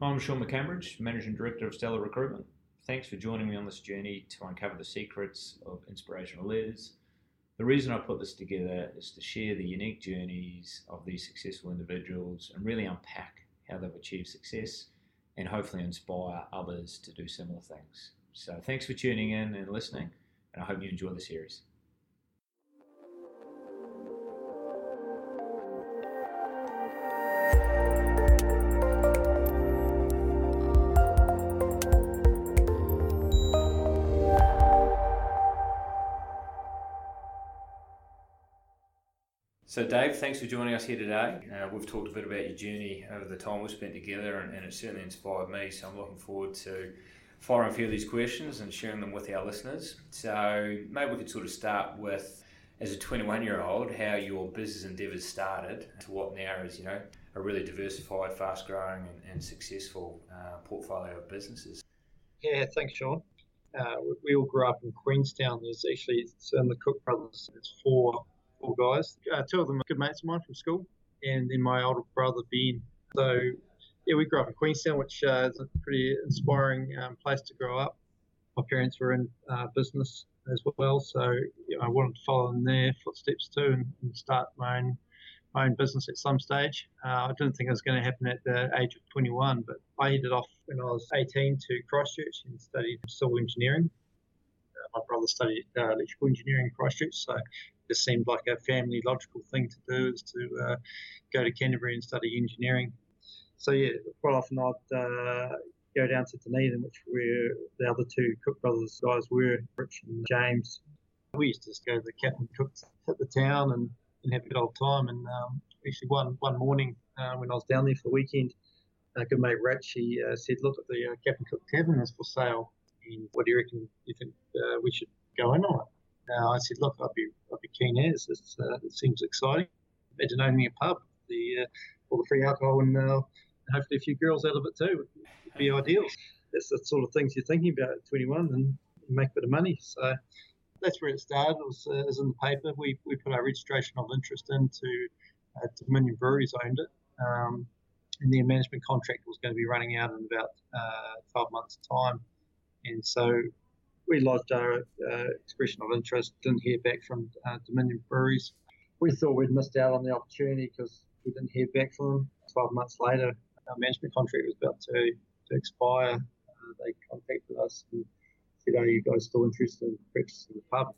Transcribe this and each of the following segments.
I'm Shaun McCambridge, Managing Director of Stellar Recruitment. Thanks for joining me on this journey to uncover the secrets of inspirational leaders. The reason I put this together is to share the unique journeys of these successful individuals and really unpack how they've achieved success and hopefully inspire others to do similar things. So, thanks for tuning in and listening, and I hope you enjoy the series. So, Dave, thanks for joining us here today. Uh, we've talked a bit about your journey over the time we've spent together, and, and it certainly inspired me. So, I'm looking forward to firing a few of these questions and sharing them with our listeners. So, maybe we could sort of start with, as a 21 year old, how your business endeavours started to what now is, you know, a really diversified, fast growing, and, and successful uh, portfolio of businesses. Yeah, thanks, Shaun. Uh, we, we, all grew up in Queenstown. There's actually it's in the Cook brothers. There's four four guys. Uh, two of them are good mates of mine from school, and then my older brother Ben. So yeah, we grew up in Queenstown, which uh, is a pretty inspiring um, place to grow up. My parents were in uh, business as well, so you know, I wanted to follow in their footsteps too and, and start my own my own business at some stage. Uh, I didn't think it was going to happen at the age of 21, but I headed off when I was 18 to Christchurch and studied civil engineering. Uh, my brother studied uh, electrical engineering in Christchurch, so just seemed like a family logical thing to do is to uh, go to Canterbury and study engineering. So yeah, quite often I'd uh, go down to Dunedin, which where the other two Cook brothers guys were, Rich and James. We used to just go to the Captain Cook's, hit the town and, and have a good old time. And um, actually one one morning uh, when I was down there for the weekend, a good mate Rich, he uh, said, look, at the uh, Captain Cook Tavern is for sale. And what do you reckon you think uh, we should go in on it? Uh, I said, look, I'd be, I'd be keen as. Uh, it seems exciting. Imagine owning a pub, the uh, all the free alcohol and uh, hopefully a few girls out of it too would be ideal. That's the sort of things you're thinking about at 21 and make a bit of money. So that's where it started. It was, uh, it was in the paper. We, we put our registration of interest into uh, Dominion Breweries owned it. Um, and their management contract was going to be running out in about uh, 12 months' time. And so we lodged our uh, expression of interest, didn't hear back from uh, Dominion Breweries. We thought we'd missed out on the opportunity because we didn't hear back from them. 12 months later, our management contract was about to, to expire. Uh, they contacted us and said, Are you guys still interested in purchasing the pub?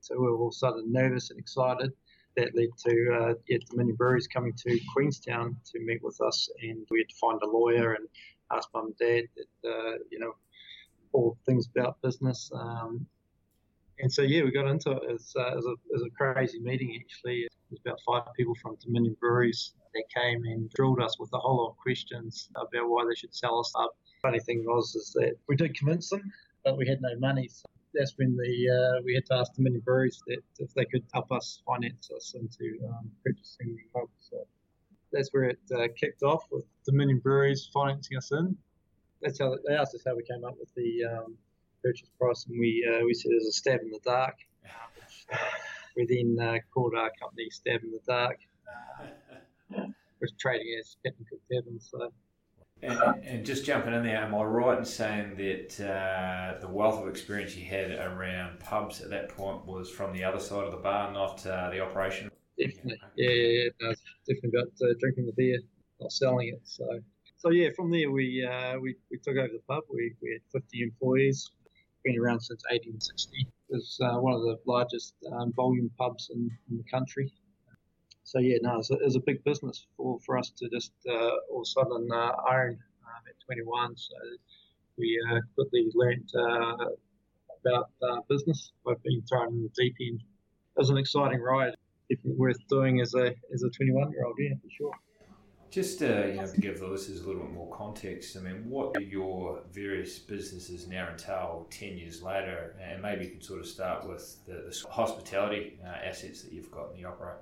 So we were all suddenly nervous and excited. That led to uh, yeah, Dominion Breweries coming to Queenstown to meet with us, and we had to find a lawyer and ask mum and dad that, uh, you know, all things about business. Um, and so, yeah, we got into it as, uh, as, a, as a crazy meeting, actually. It was about five people from Dominion Breweries that came and drilled us with a whole lot of questions about why they should sell us up. Funny thing was is that we did convince them, but we had no money. So that's when the uh, we had to ask Dominion Breweries that if they could help us finance us into um, purchasing the pub. So that's where it uh, kicked off with Dominion Breweries financing us in that's how they asked us how we came up with the um, purchase price, and we uh, we said it was a stab in the dark. Which, uh, we then uh, called our company Stab in the Dark, which trading as Captain Cook Tavern. So. And, and, just jumping in there, am I right in saying that uh, the wealth of experience you had around pubs at that point was from the other side of the bar, not uh, the operation? Definitely, yeah, yeah, yeah. No, definitely about uh, drinking the beer, not selling it. So so yeah, from there we uh, we, we took over the pub. We, we had 50 employees, been around since 1860. It was uh, one of the largest um, volume pubs in, in, the country. So yeah, no, it was, a, it a big business for, for us to just uh, all of a sudden uh, own um, at 21. So we quickly learnt uh, about business by being thrown in the deep end. It was an exciting ride. Definitely worth doing as a as a 21 year old, yeah, for sure. Just uh, you know, to give the listeners a little bit more context, I mean, what do your various businesses now entail 10 years later? And maybe you can sort of start with the, the hospitality uh, assets that you've got in the operate.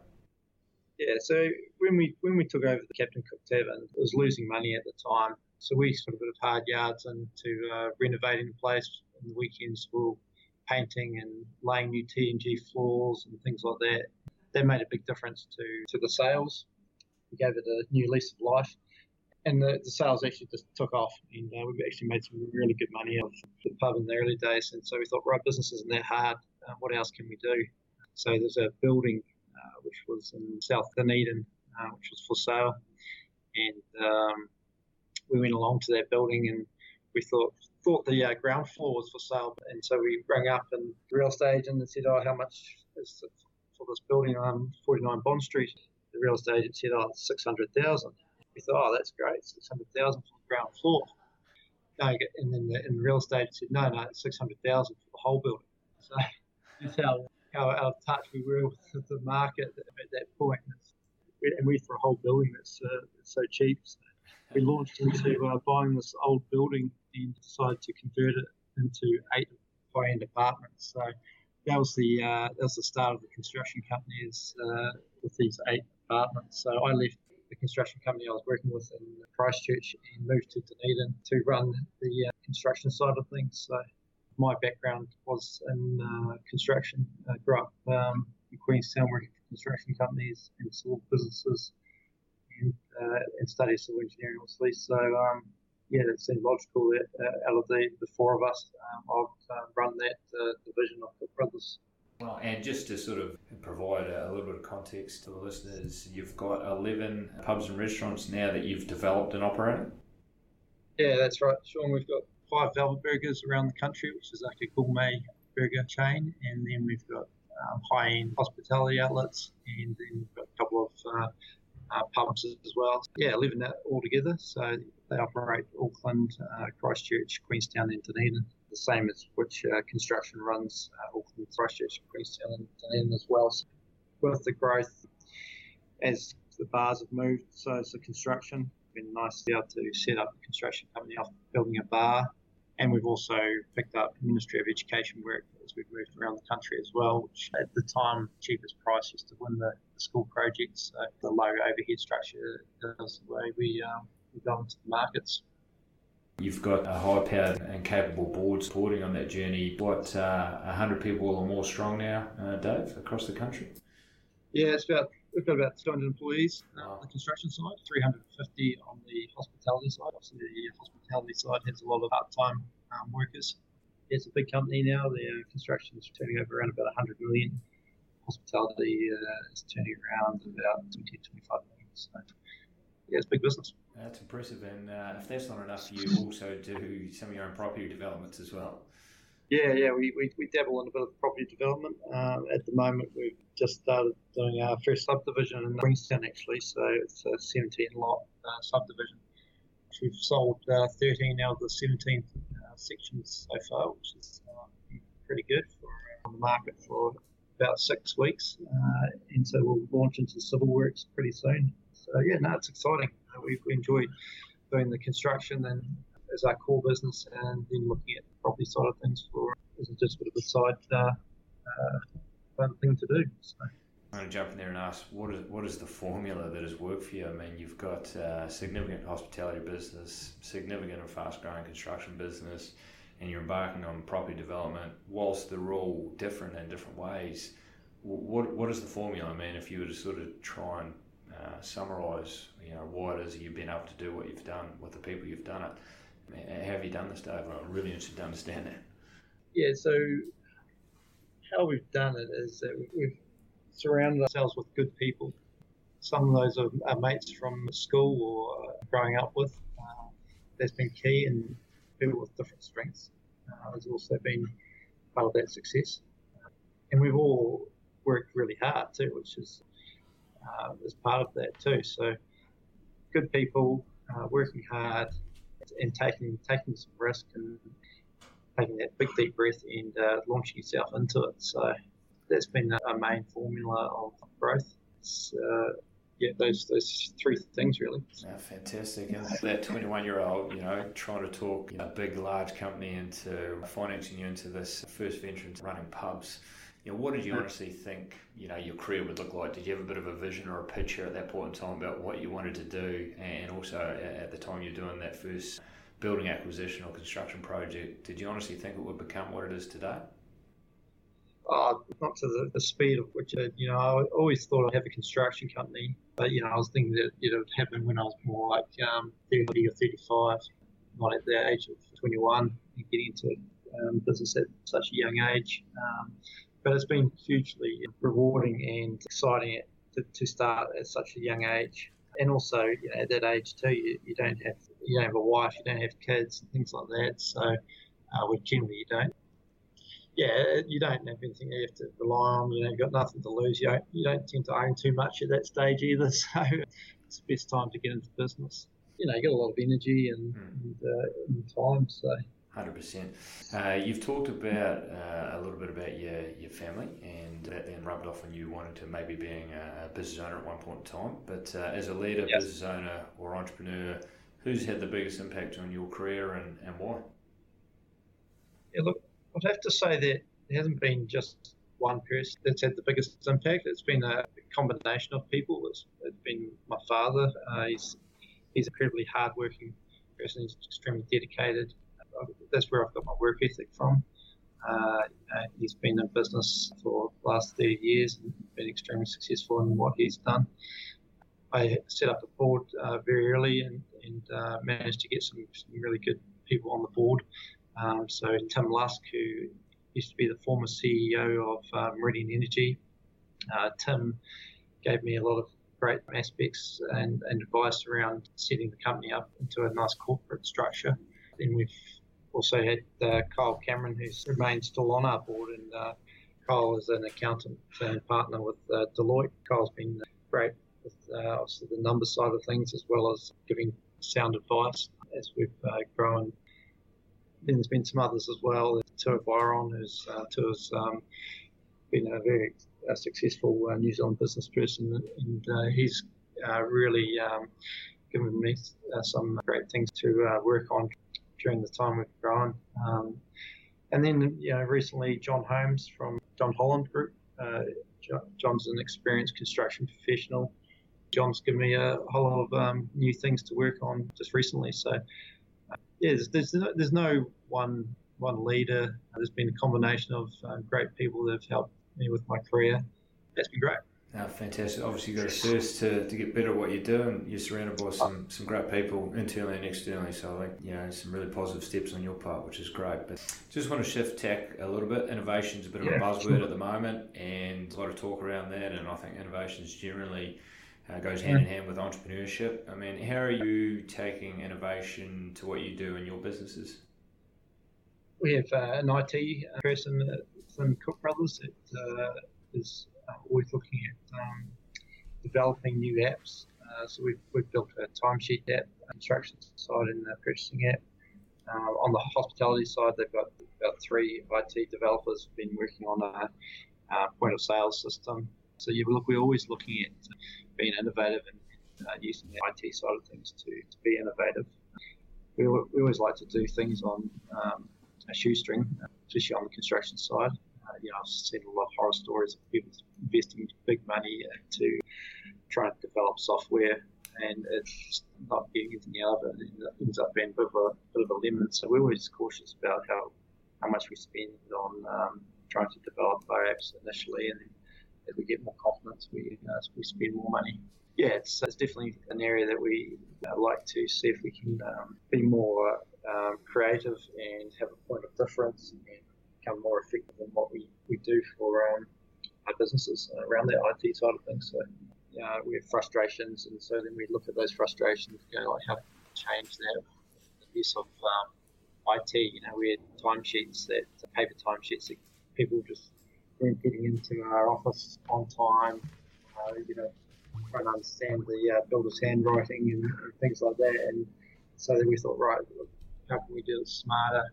Yeah, so when we when we took over the Captain Cook Tavern, it was losing money at the time. So we sort of put hard yards into uh, renovating the place. On the weekends, we were painting and laying new T&G floors and things like that. That made a big difference to, to the sales we gave it a new lease of life. and the, the, sales actually just took off, and uh, we've actually made some really good money off the pub in the early days. And so we thought, right, business isn't that hard. Uh, what else can we do? So there's a building uh, which was in South Dunedin, uh, which was for sale, and um, we went along to that building, and we thought thought the uh, ground floor was for sale, and so we rang up and the real estate agent and said, "Oh, how much is for this building on 49 Bond Street?" The real estate agent said, "Oh, 600,000." we thought, oh, that's great, 600,000 for the ground floor. and then the, and the real estate said, no, no, it's 600,000 for the whole building. So that's how, how out of touch we were with the market at that point. And we for a whole building that's uh, so cheap. So we launched into uh, buying this old building and decided to convert it into eight high-end apartments. So that was the uh, that was the start of the construction companies uh, with these eight apartments. So I left the construction company I was working with in Christchurch and moved to Dunedin to run the uh, construction side of things. So my background was in uh, construction. I grew up um, in Queenstown working for construction companies and small businesses and, uh, and studied civil engineering obviously. So um, yeah, it seemed logical that uh, out of the, the four of us, um, I'd uh, run that uh, division of the Brothers. Well, and just to sort of provide a, a, little bit of context to the listeners, you've got 11 pubs and restaurants now that you've developed and operated? Yeah, that's right, Shaun. We've got five Velvet Burgers around the country, which is like a gourmet burger chain, and then we've got um, high end hospitality outlets, and then we've got a couple of uh, uh, pubs as well. Yeah, 11 that all together. So they operate Auckland, uh, Christchurch, Queenstown, and Dunedin the same as which uh, construction runs uh, Auckland, Christchurch, Queenstown, and Dunedin as well. So with the growth, as the bars have moved, so has the construction. It's been nice to be able to set up a construction company off building a bar. And we've also picked up Ministry of Education work as we've moved around the country as well, which at the time, cheapest price used to win the, the school projects. So the low overhead structure is the way we, um, we go into the markets. You've got a high powered and capable board supporting on that journey. What, uh, 100 people or more strong now, uh, Dave, across the country? Yeah, it's about we've got about 200 employees uh, on the construction side, 350 on the hospitality side. Obviously, the hospitality side has a lot of part-time um, workers. It's a big company now. The uh, construction is turning over around about 100 million. Hospitality uh, is turning around about 20 25 million. So, yeah, it's big business. That's impressive. And uh, if that's not enough, you also do some of your own property developments as well. Yeah, yeah, we, we, we dabble in a bit of property development. Um, at the moment, we've just started doing our first subdivision in Queenstown, actually. So it's a 17 lot uh, subdivision. We've sold uh, 13 out of the 17 uh, sections so far, which is uh, pretty good for uh, on the market for about six weeks. and so we'll launch into civil works pretty soon. So yeah, no, it's exciting. We, we enjoy doing the construction and as our core business, and then looking at the property side of things for as just a bit of a side uh, uh, fun thing to do. So. I'm going to jump in there and ask what is what is the formula that has worked for you? I mean, you've got uh, significant hospitality business, significant and fast growing construction business, and you're embarking on property development. Whilst they're all different in different ways, what what is the formula? I mean, if you were to sort of try and uh, summarise, you know, why it is you've been able to do what you've done with the people you've done it. How have you done this, Dave? I'm really interested to understand that. Yeah, so how we've done it is that we've surrounded ourselves with good people. Some of those are, are mates from school or growing up with. Uh, that's been key, and people with different strengths uh, has also been part of that success. And we've all worked really hard too, which is uh, as part of that too. So good people uh, working hard and taking taking some risk and taking that big deep breath and uh, launching yourself into it. So that's been a main formula of growth. Uh, yeah, those those three things really. Fantastic. And that 21 year old, you know, trying to talk a big, large company into financing you into this first venture into running pubs you know, what did you honestly think, you know, your career would look like? Did you have a bit of a vision or a picture at that point in time about what you wanted to do? And also at the time you're doing that first building acquisition or construction project, did you honestly think it would become what it is today? Uh, not to the, the speed of which, it, you know, I always thought I'd have a construction company, but, you know, I was thinking that it would happen when I was more like um, 30 or 35, not at the age of 21, and getting into um, business at such a young age. Um, but it's been hugely rewarding and exciting to, to start at such a young age. And also, you know, at that age too, you, you don't have you don't have a wife, you don't have kids, and things like that. So, uh, well, generally you don't. Yeah, you don't have anything you have to rely on. You know, you've got nothing to lose. You don't, you don't tend to own too much at that stage either. So, it's the best time to get into business. You know, you got a lot of energy and, mm. and, uh, and time. So. Hundred uh, percent. You've talked about uh, a little bit about your, your family, and that then rubbed off on you wanting to maybe being a, business owner at one point in time. But uh, as a leader, yes. business owner, or entrepreneur, who's had the biggest impact on your career and, and why? Yeah, look, I'd have to say that it hasn't been just one person that's had the biggest impact. It's been a combination of people. It's, it's been my father. Uh, he's he's incredibly hardworking person. He's extremely dedicated that's where I've got my work ethic from. Uh, he's been in business for the last 30 years and been extremely successful in what he's done. I set up the board uh, very early and, and uh, managed to get some, some, really good people on the board. Um, so Tim Lusk, who used to be the former CEO of uh, Meridian Energy, uh, Tim gave me a lot of great aspects and, and advice around setting the company up into a nice corporate structure. Then we've also had uh, Kyle Cameron, who's remained still on our board, and uh, Kyle is an accountant and partner with uh, Deloitte. Kyle's been great with uh, obviously the number side of things as well as giving sound advice as we've uh, grown. Then there's been some others as well. Tua Byron, who's uh, Tua's um, been a very successful New Zealand business person, and he's really um, given me some great things to work on during the time we've grown. Um, and then, you know, recently John Holmes from John Holland Group. Uh, John's an experienced construction professional. John's given me a whole lot of um, new things to work on just recently. So, uh, yeah, there's, there's, no, there's no one one leader. There's been a combination of uh, great people that have helped me with my career. That's been great. Oh, fantastic. Obviously, you've got a thirst to, to get better at what you do, and you're surrounded by some, some great people internally and externally. So, I think, you know, some really positive steps on your part, which is great. But just want to shift tack a little bit. Innovation is a bit of yeah. a buzzword at the moment, and a lot of talk around that. And I think innovations generally uh, goes hand in hand with entrepreneurship. I mean, how are you taking innovation to what you do in your businesses? We have uh, an IT person from Cook Brothers that uh, is uh, always looking at um, developing new apps. Uh, so we've, we've built a timesheet app, instructions side, and the purchasing app. Uh, on the hospitality side, they've got about three IT developers been working on a, a point of sale system. So you look, we're always looking at being innovative and uh, using the IT side of things to, to be innovative. We, we always like to do things on um, a shoestring, especially on the construction side you know, I've seen a lot of horror stories of people investing big money to try and develop software and it's not getting anything out of it. It ends up being a bit of a, bit of a lemon. So we're always cautious about how, how much we spend on um, trying to develop our apps initially, and as we get more confidence, we uh, we spend more money. Yeah, it's, it's definitely an area that we uh, like to see if we can um, be more um, creative and have a point of difference and become more effective in what we, we do for um, our businesses around the IT side of things. So uh, we have frustrations, and so then we look at those frustrations, go like how to change that. The use of um, IT, you know, we had timesheets that paper timesheets that people just weren't getting into our office on time. Uh, you know, trying to understand the uh, builder's handwriting and, and, things like that. And so then we thought, right, how can we do it smarter?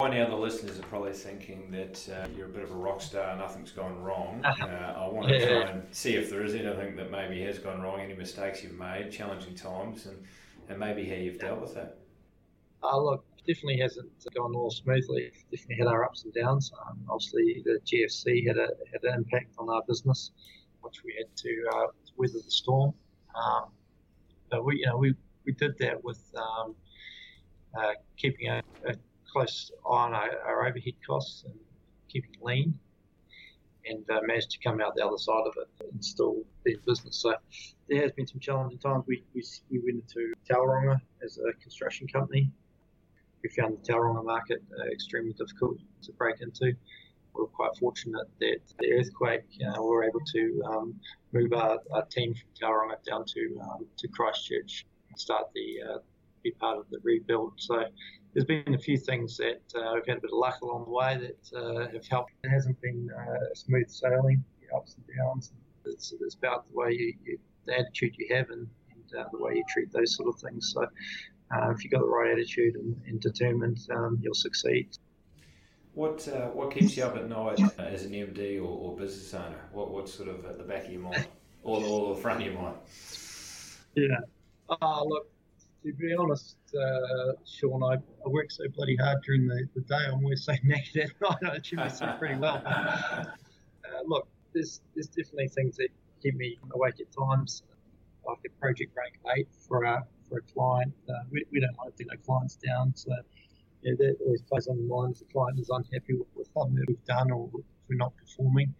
By now, the listeners are probably thinking that uh, you're a bit of a rock star, nothing's gone wrong. Uh, I want to yeah. try and see if there is anything that maybe has gone wrong, any mistakes you've made, challenging times, and, and maybe how you've dealt with that. Uh, look, definitely hasn't gone all smoothly. Definitely had our ups and downs. Um, obviously, the GFC had a had an impact on our business, which we had to uh, weather the storm. Um, but we, you know, we, we did that with um, uh, keeping a, a close on our, our overhead costs and keeping lean and uh, managed to come out the other side of it and still be in business. So there has been some challenging times. We, we, we went into Tauranga as a construction company. We found the Tauranga market uh, extremely difficult to break into. We were quite fortunate that the earthquake, uh, we were able to um, move our, our, team from Tauranga down to um, to Christchurch and start the uh, be part of the rebuild. So there's been a few things that uh, we've had a bit of luck along the way that uh, have helped. It hasn't been uh, smooth sailing, the ups and downs. It's, it's about the way you, you, the attitude you have and, and uh, the way you treat those sort of things. So uh, if you've got the right attitude and, and determined, um, you'll succeed. What uh, what keeps you up at night as an MD or, or, business owner? What what's sort of at the back of your mind, or, or the front of your mind? Yeah. Uh, look, to be honest, uh, Shaun, I, I work so bloody hard during the, the day. I'm always so naked at night. I achieve myself pretty well. uh, look, there's there's definitely things that keep me awake at times. Like a project running eight for a for a client, uh, we, we don't want to let our clients down. So yeah, that always plays on the mind if the client is unhappy with, with something that we've done or if we're not performing.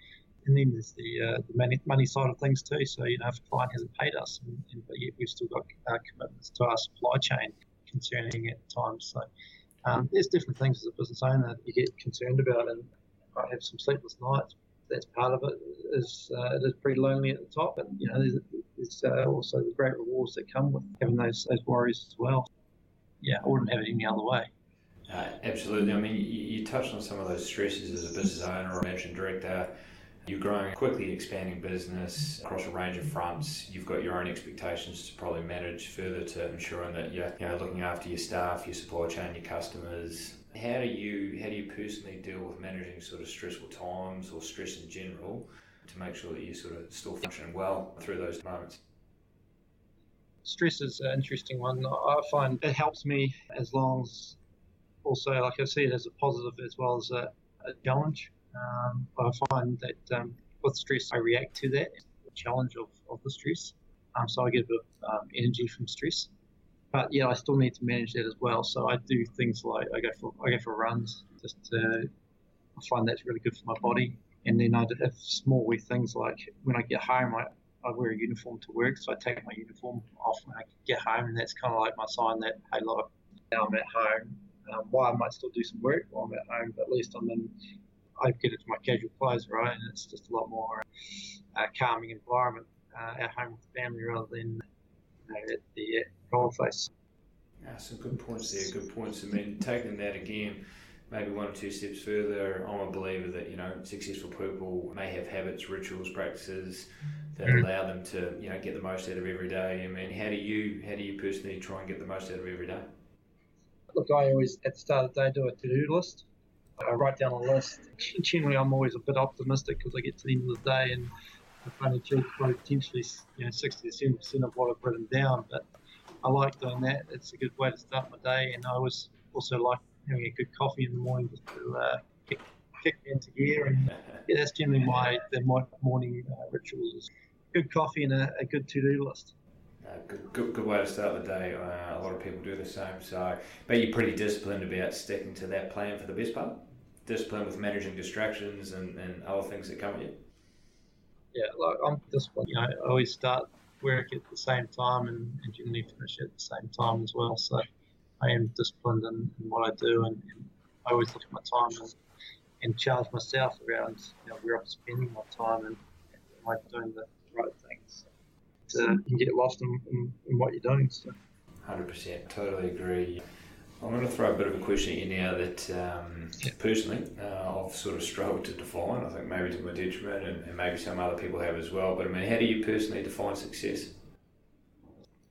And then there's the, uh, the money, money side of things too. So, you know, if a client hasn't paid us, and, and, but yet we've still got uh, commitments to our supply chain concerning at times. So, um, there's different things as a business owner that you get concerned about, and I have some sleepless nights. That's part of it. Is uh, it is pretty lonely at the top, and you know there's, there's uh, also the great rewards that come with having those those worries as well. Yeah, I wouldn't have it any other way. Uh, absolutely. I mean, you, you, touched on some of those stresses as a business owner or managing director. You're growing a quickly expanding business across a range of fronts. You've got your own expectations to probably manage further to ensuring that you're you know, looking after your staff, your supply chain, your customers. How do you how do you personally deal with managing sort of stressful times or stress in general to make sure that you're sort of still functioning well through those moments? Stress is an interesting one. I find it helps me as long as also like I see it as a positive as well as a, a challenge. Um, I find that um, with stress, I react to that challenge of, of the stress. Um, so I get a bit of um, energy from stress. But yeah, I still need to manage that as well. So I do things like I go for I go for runs. Just to, I find that's really good for my body. And then I have small wee things like when I get home, I, I wear a uniform to work. So I take my uniform off when I get home, and that's kind of like my sign that hey, look, now I'm at home. Um, why I might still do some work while I'm at home, but at least I'm in I get into my casual clothes, right? And it's just a lot more uh, calming environment uh, at home with the family rather than you know, at the cold face. Yeah, some good points there. Good points. I mean, taking that again, maybe one or two steps further, I'm a believer that you know successful people may have habits, rituals, practices that mm-hmm. allow them to you know get the most out of every day. I mean, how do you how do you personally try and get the most out of every day? Look, I always at the start of the day do a to do list. I write down a list. Generally, I'm always a bit optimistic because I get to the end of the day and I've only achieved potentially you know 60 to 70 percent of what I've written down. But I like doing that. It's a good way to start my day, and I always also like having a good coffee in the morning just to uh, kick, kick into gear. And yeah, that's generally my morning uh, rituals: good coffee and a, a good to-do list. Uh, good, good, good way to start the day. Uh, a lot of people do the same. So, but you're pretty disciplined about sticking to that plan for the best part discipline with managing distractions and, and other things that come with you? Yeah, like I'm disciplined. You know, I always start work at the same time and, and generally finish at the same time as well. So I am disciplined in, in what I do, and, and, I always look at my time and, and challenge myself around you know, where I'm spending my time and, am I doing the right things. So you can get lost in, in, in what you're doing. So. 100%, totally agree. I'm going to throw a bit of a question at you now that um, personally uh, I've sort of struggled to define. I think maybe to my detriment, and, and, maybe some other people have as well. But I mean, how do you personally define success?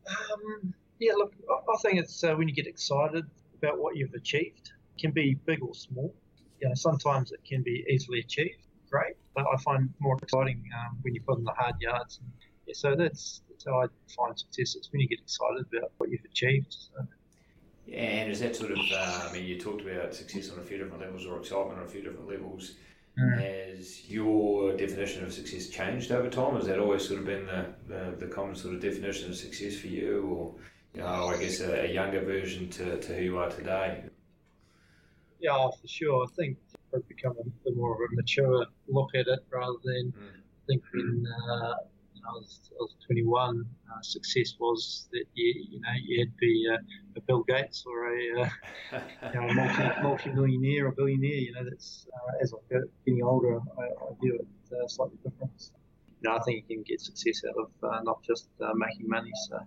Um, yeah, look, I think it's uh, when you get excited about what you've achieved. It can be big or small. You know, sometimes it can be easily achieved, great. But I find more exciting um, when you put in the hard yards. And, yeah, so that's, that's how I define success. It's when you get excited about what you've achieved. So, and is that sort of, uh, I mean, you talked about success on a few different levels or excitement on a few different levels. Mm. Has your definition of success changed over time? Has that always sort of been the, the, the common sort of definition of success for you? Or, you know, I guess a, a younger version to, to who you are today? Yeah, for sure. I think probably become a bit more of a mature look at it rather than mm. I think when uh, I was, I was 21, uh, success was that you, you know you had to be a, a Bill Gates or a, uh, you know, a multi, multi-millionaire or billionaire. You know, that's uh, as I get getting older, I, I view it uh, slightly different. You know, I think you can get success out of uh, not just uh, making money. So.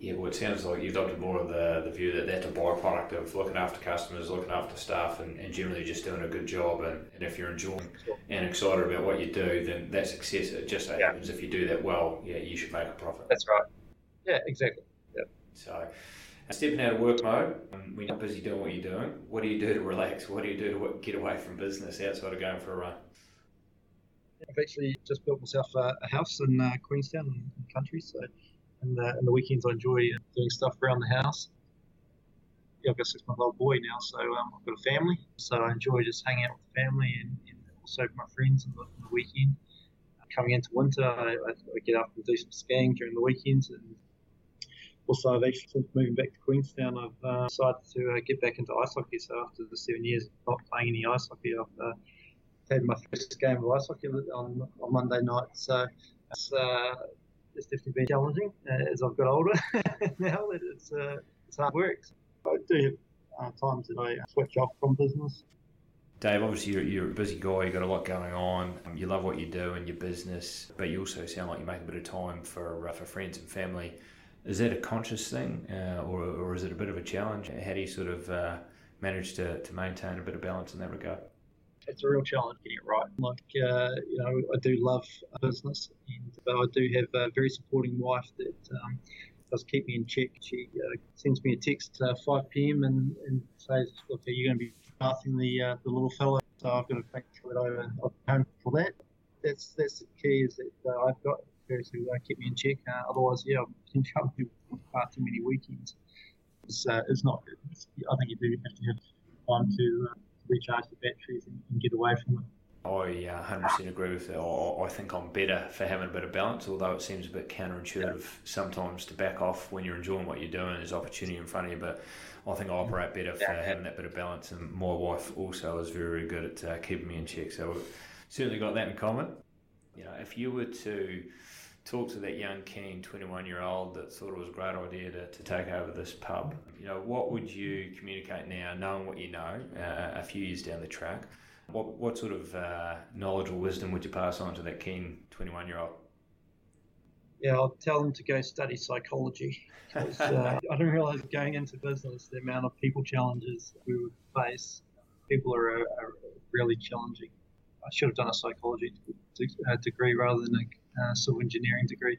Yeah, well, it sounds like you've adopted more of the, the view that that's a byproduct of looking after customers, looking after staff, and, and generally just doing a good job. And, and if you're enjoying and excited about what you do, then that success. It just yeah. happens if you do that well, yeah, you should make a profit. That's right. Yeah, exactly. Yeah. So, stepping out of work mode, um, when you're busy doing what you're doing, what do you do to relax? What do you do to get away from business outside of going for a run? I've actually just built myself a, a house in uh, Queenstown in the country, so and the, and the weekends I enjoy doing stuff around the house. Yeah, I've got a six month old boy now, so um, I've got a family, so I enjoy just hanging out with the family and, and also my friends on the, the weekend. Coming into winter, I, I, get up and do some skiing during the weekends, and also I've actually since moving back to Queenstown, I've uh, decided to uh, get back into ice hockey. So after the seven years of not playing any ice hockey, I've uh, had my first game of ice hockey on, on Monday night. So it's uh, it's definitely been challenging uh, as I've got older. now that it's uh, it's hard work. I do have uh, times that I switch off from business. Dave, obviously you're, you're a busy guy. You've got a lot going on. You love what you do and your business, but you also sound like you make a bit of time for uh, for friends and family. Is that a conscious thing, uh, or, or is it a bit of a challenge? How do you sort of uh, manage to, to maintain a bit of balance in that regard? It's a real challenge getting it right. Like, uh, you know, I do love business, and but I do have a very supporting wife that um, does keep me in check. She uh, sends me a text at uh, 5 p.m. and, and says, "Look, are you going to be bathing the uh, the little fellow?" So I've got to make sure that I, I'm home for that. That's that's the key is that uh, I've got her to uh, keep me in check. otherwise, yeah, I'm potentially far too many weekends. It's, it's not. It's, I think you do have to have time to recharge the batteries and, and get away from it. I uh, 100% agree with that. I, I, think I'm better for having a bit of balance, although it seems a bit counterintuitive yeah. sometimes to back off when you're enjoying what you're doing. There's opportunity in front of you, but I think I operate better for having that bit of balance. And my wife also is very, very good at uh, keeping me in check. So we've certainly got that in common. You know, if you were to talk to that young, keen 21 year old that thought it was a great idea to, to take over this pub, you know, what would you communicate now, knowing what you know uh, a few years down the track? What, what sort of uh, knowledge or wisdom would you pass on to that keen 21 year old? Yeah, I'll tell them to go study psychology. Because, uh, I didn't realize going into business the amount of people challenges we would face. People are, are really challenging. I should have done a psychology degree rather than a uh, civil engineering degree.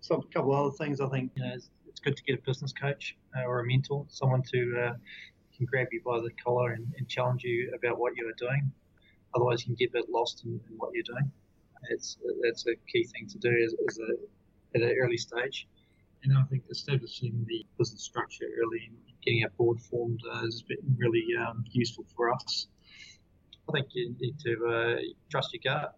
So a couple of other things I think you know it's, it's good to get a business coach uh, or a mentor, someone to uh, can grab you by the collar and, and, challenge you about what you are doing. Otherwise, you can get a bit lost in, in what you're doing. It's that's a key thing to do as, a, at an early stage. And I think establishing the business structure early and getting a board formed uh, has been really um, useful for us. I think you need to uh, trust your gut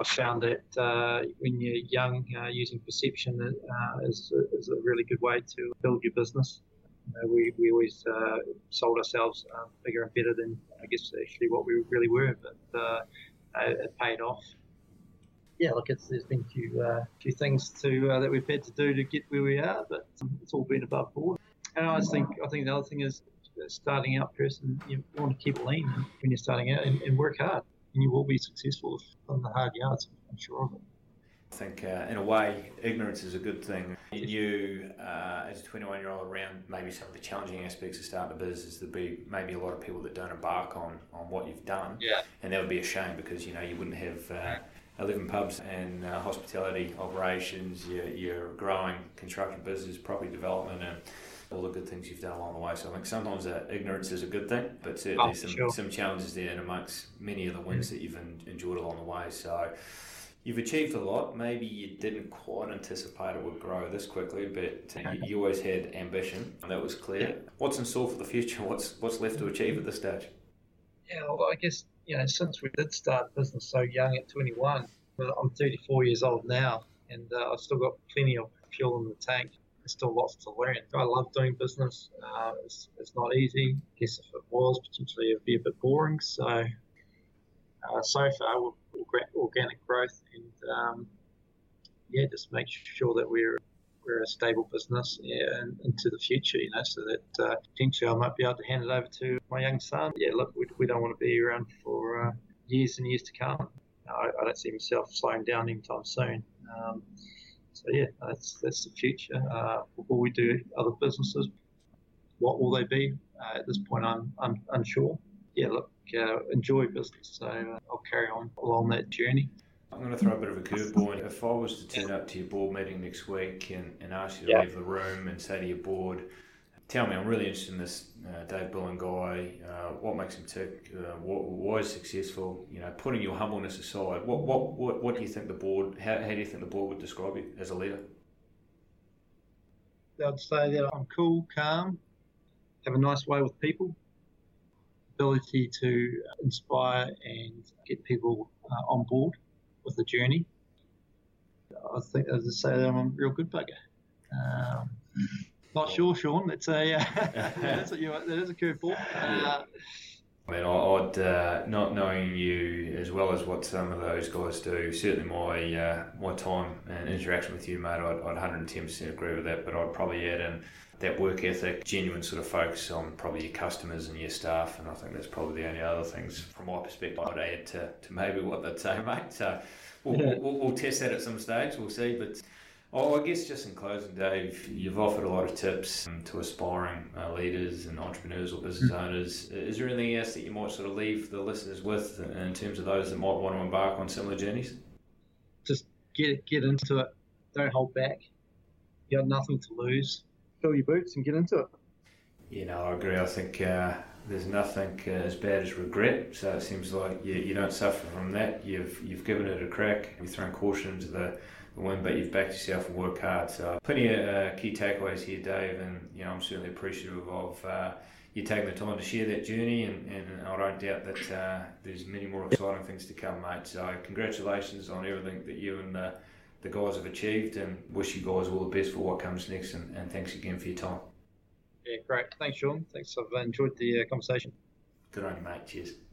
I've found that uh, when you're young, uh, using perception uh, is, is, a really good way to build your business. we, we always uh, sold ourselves uh, bigger and better than, I guess, actually what we really were, but uh, it paid off. Yeah, look, there's been a few, few things to that we've had to do to get where we are, but it's all been above board. And I think I think the other thing is starting out person, you want to keep lean when you're starting out and, and work hard and you will be successful on the hard yards. I'm sure of it. I think, uh, in a way, ignorance is a good thing. You knew uh, as a 21 year old around maybe some of the challenging aspects of starting a business. There'd be maybe a lot of people that don't embark on, on what you've done. Yeah. And that would be a shame because, you know, you wouldn't have uh, 11 pubs and uh, hospitality operations, your, your growing construction business, property development, and all the good things you've done along the way. So I think sometimes uh, ignorance is a good thing, but certainly oh, some, sure. some challenges there and amongst many of the wins that you've enjoyed along the way. So you've achieved a lot. Maybe you didn't quite anticipate it would grow this quickly, but uh, you, you, always had ambition, and that was clear. Yeah. What's in store for the future? What's what's left to achieve at this stage? Yeah, well, I guess you know since we did start business so young at 21, I'm 34 years old now, and uh, I've still got plenty of fuel in the tank there's still lots to learn. I love doing business. Uh, it's, it's not easy. I guess if it was, potentially it'd be a bit boring. So, uh, so far, we're organic growth and um, yeah, just make sure that we're we're a stable business yeah, into the future, you know, so that uh, potentially I might be able to hand it over to my young son. Yeah, look, we, we don't want to be around for uh, years and years to come. I, I, don't see myself slowing down anytime soon. Um, so yeah, that's that's the future. Uh, will we do other businesses? What will they be? Uh, at this point, I'm, I'm unsure. Yeah, look, uh, enjoy business. So uh, I'll carry on along that journey. I'm going to throw a bit of a curveball. If I was to turn up to your board meeting next week and, and ask you to yeah. leave the room and say to your board, tell me, I'm really interested in this uh, Dave Bulling guy. Uh, what makes him tick? Uh, what, why is successful? You know, putting your humbleness aside, what, what, what, what do you think the board? How, how do you think the board would describe you as a leader? I'd say that I'm cool, calm, have a nice way with people, ability to inspire and get people uh, on board with the journey. I think, as I say, I'm a real good bugger. Um, not sure, Shaun. That's a uh, that's a, you know, that is a curveball. Uh, I mean, I'd uh, not knowing you as well as what some of those guys do. Certainly, my uh, my time and interaction with you, mate, I'd, I'd 110% agree with that. But I'd probably add in that work ethic, genuine sort of focus on probably your customers and your staff. And I think that's probably the only other things from my perspective I'd add to, to maybe what they'd say, mate. So we'll, yeah. we'll, we'll, test that at some stage. We'll see. But oh, I guess just in closing, Dave, you've offered a lot of tips to aspiring uh, leaders and entrepreneurs or business mm-hmm. owners. Is there anything else that you might sort of leave the listeners with in terms of those that might want to embark on similar journeys? Just get get into it. Don't hold back. You got nothing to lose fill your boots and get into it. You know, I agree. I think uh, there's nothing uh, as bad as regret. So it seems like you, you don't suffer from that. You've you've given it a crack. You've thrown caution into the, the but you've backed yourself and worked hard. So plenty of uh, key takeaways here, Dave. And you know, I'm certainly appreciative of uh, you taking the time to share that journey. And, and I don't doubt that uh, there's many more exciting things to come, mate. So congratulations on everything that you and uh, the guys have achieved and wish you guys all the best for what comes next and, and thanks again for your time. Yeah, great. Thanks, Shaun. Thanks. I've enjoyed the uh, conversation. Good on you, mate. Cheers.